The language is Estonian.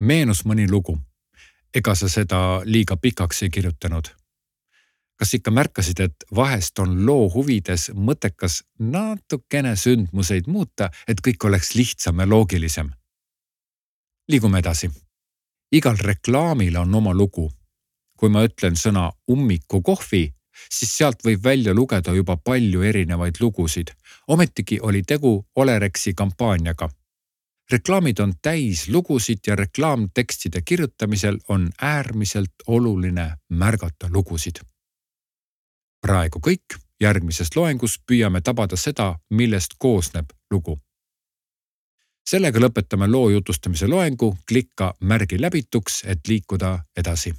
meenus mõni lugu. ega sa seda liiga pikaks ei kirjutanud. kas ikka märkasid, et vahest on loo huvides mõttekas natukene sündmuseid muuta, et kõik oleks lihtsam ja loogilisem? liigume edasi. igal reklaamil on oma lugu. kui ma ütlen sõna ummikukohvi, siis sealt võib välja lugeda juba palju erinevaid lugusid. ometigi oli tegu Olerexi kampaaniaga reklaamid on täis lugusid ja reklaamtekstide kirjutamisel on äärmiselt oluline märgata lugusid. praegu kõik, järgmises loengus püüame tabada seda, millest koosneb lugu. sellega lõpetame loo jutustamise loengu, klikka märgi läbituks, et liikuda edasi